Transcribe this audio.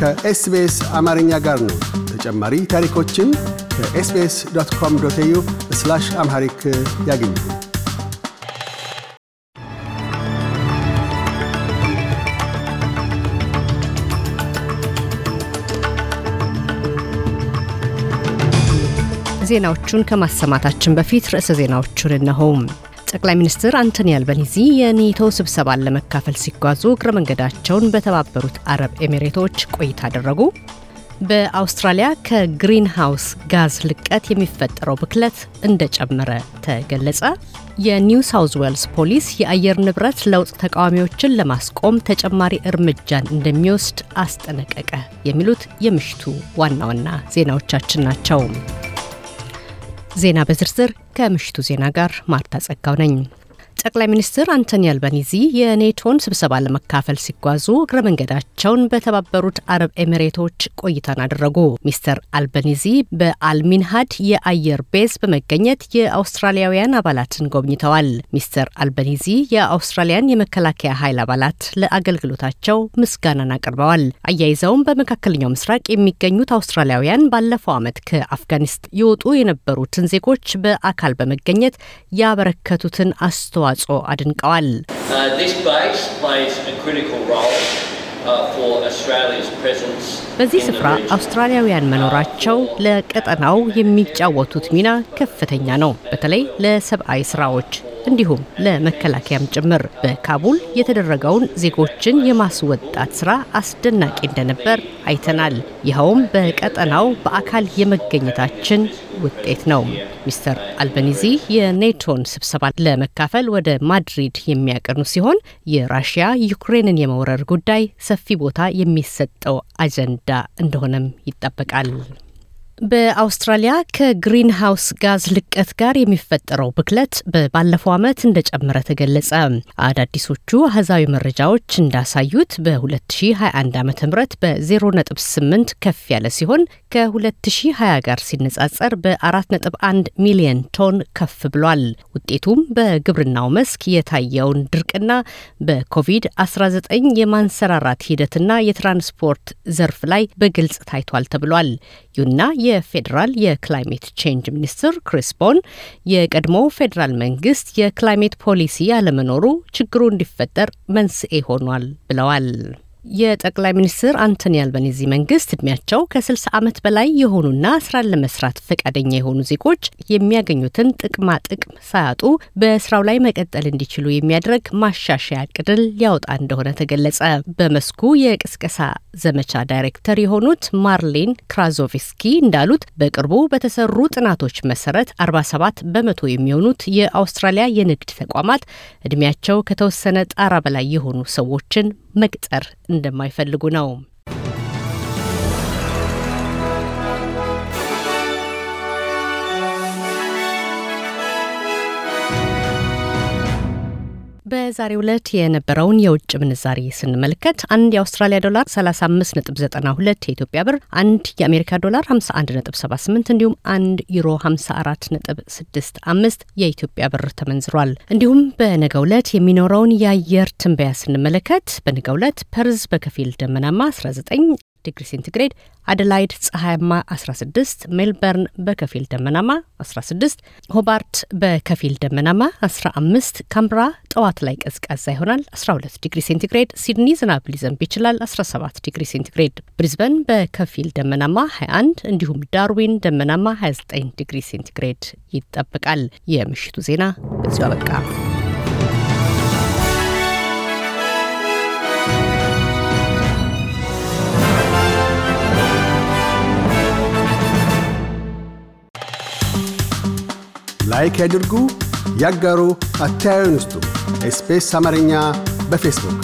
ከ SBS አማርኛ ጋር ነው። ተጨማሪ ታሪኮችን ከ SBS dot com dot au Amharic ያገኙ። ዜናዎቹን ከማሰማታችን በፊት ርዕሰ ዜናዎቹን እነሆም። ጠቅላይ ሚኒስትር አንቶኒ አልበኒዚ የኔቶ ስብሰባን ለመካፈል ሲጓዙ እግረ መንገዳቸውን በተባበሩት አረብ ኤሚሬቶች ቆይታ አደረጉ። በአውስትራሊያ ከ greenhouse ጋዝ ልቀት የሚፈጠረው ብክለት እንደጨመረ ተገለጸ። የኒው ሳውዝ ዌልስ ፖሊስ የአየር ንብረት ለውጥ ተቃዋሚዎችን ለማስቆም ተጨማሪ እርምጃን እንደሚወስድ አስጠነቀቀ። የሚሉት የምሽቱ ዋና ዋና ዜናዎቻችን ናቸው። ዜና በዝርዝር ከምሽቱ ዜና ጋር ማርታ ጸጋው ነኝ። ጠቅላይ ሚኒስትር አንቶኒ አልባኒዚ የኔቶን ስብሰባ ለመካፈል ሲጓዙ እግረ መንገዳቸውን በተባበሩት አረብ ኤሚሬቶች ቆይታን አደረጉ። ሚስተር አልባኒዚ በአልሚንሃድ የአየር base በመገኘት የአውስትራሊያውያን አባላትን ጎብኝተዋል። ሚስተር አልባኒዚ የአውስትራሊያን የመከላከያ ኃይል አባላት ለአገልግሎታቸው ምስጋናን አቅርበዋል። አያይዘውም በመካከለኛው ምስራቅ የሚገኙት አውስትራሊያውያን ባለፈው ዓመት ከአፍጋኒስታን የወጡ የነበሩትን ዜጎች በአካል በመገኘት ያበረከቱትን አስተዋ አስተዋጽኦ አድንቀዋል። በዚህ ስፍራ አውስትራሊያውያን መኖራቸው ለቀጠናው የሚጫወቱት ሚና ከፍተኛ ነው። በተለይ ለሰብአዊ ስራዎች እንዲሁም ለመከላከያም ጭምር በካቡል የተደረገውን ዜጎችን የማስወጣት ስራ አስደናቂ እንደነበር አይተናል። ይኸውም በቀጠናው በአካል የመገኘታችን ውጤት ነው። ሚስተር አልበኒዚ የኔቶን ስብሰባ ለመካፈል ወደ ማድሪድ የሚያቀኑ ሲሆን የራሽያ ዩክሬንን የመውረር ጉዳይ ሰፊ ቦታ የሚሰጠው አጀንዳ እንደሆነም ይጠበቃል። በአውስትራሊያ ከ greenhouse ጋዝ ልቀት ጋር የሚፈጠረው ብክለት ባለፈው ዓመት እንደጨመረ ተገለጸ። አዳዲሶቹ አሃዛዊ መረጃዎች እንዳሳዩት በ2021 ዓ ም በ0.8 ከፍ ያለ ሲሆን ከ2020 ጋር ሲነጻጸር በ4.1 ሚሊዮን ቶን ከፍ ብሏል። ውጤቱም በግብርናው መስክ የታየውን ድርቅና በኮቪድ-19 የማንሰራራት ሂደትና የትራንስፖርት ዘርፍ ላይ በግልጽ ታይቷል ተብሏል። ይሁንና የፌዴራል የ Climate Change ሚኒስትር ክሪስ ቦወን የቀድሞው ፌዴራል መንግስት የ climate ፖሊሲ ያለመኖሩ ችግሩ እንዲፈጠር መንስኤ ሆኗል ብለዋል። የጠቅላይ ሚኒስትር አንቶኒ አልበኒዚ መንግስት እድሜያቸው ከ60 ዓመት በላይ የሆኑና ስራን ለመስራት ፈቃደኛ የሆኑ ዜጎች የሚያገኙትን ጥቅማ ጥቅም ሳያጡ በስራው ላይ መቀጠል እንዲችሉ የሚያደርግ ማሻሻያ እቅድን ሊያወጣ እንደሆነ ተገለጸ። በመስኩ የቅስቀሳ ዘመቻ ዳይሬክተር የሆኑት ማርሌን ክራዞቪስኪ እንዳሉት በቅርቡ በተሰሩ ጥናቶች መሰረት 47 በመቶ የሚሆኑት የአውስትራሊያ የንግድ ተቋማት እድሜያቸው ከተወሰነ ጣራ በላይ የሆኑ ሰዎችን መቅጠር እንደማይፈልጉ ነው። በዛሬው ዕለት የነበረውን የውጭ ምንዛሪ ስንመለከት አንድ የአውስትራሊያ ዶላር 35.92 የኢትዮጵያ ብር፣ አንድ የአሜሪካ ዶላር 51.78 እንዲሁም አንድ ዩሮ 54.65 የኢትዮጵያ ብር ተመንዝሯል። እንዲሁም በነገው ዕለት የሚኖረውን የአየር ትንበያ ስንመለከት በነገው ዕለት ፐርዝ በከፊል ደመናማ 19 ዲግሪ ሴንቲግሬድ፣ አደላይድ ፀሐያማ 16፣ ሜልበርን በከፊል ደመናማ 16፣ ሆባርት በከፊል ደመናማ 15፣ ካንብራ ጠዋት ላይ ቀዝቃዛ ይሆናል 12 ዲግሪ ሴንቲግሬድ፣ ሲድኒ ዝናብ ሊዘንብ ይችላል 17 ዲግሪ ሴንቲግሬድ፣ ብሪዝበን በከፊል ደመናማ 21 እንዲሁም ዳርዊን ደመናማ 29 ዲግሪ ሴንቲግሬድ ይጠበቃል። የምሽቱ ዜና በዚሁ አበቃ። ላይክ ያድርጉ፣ ያጋሩ፣ አስተያየትዎን ይስጡ። ኤስፔስ አማርኛ በፌስቡክ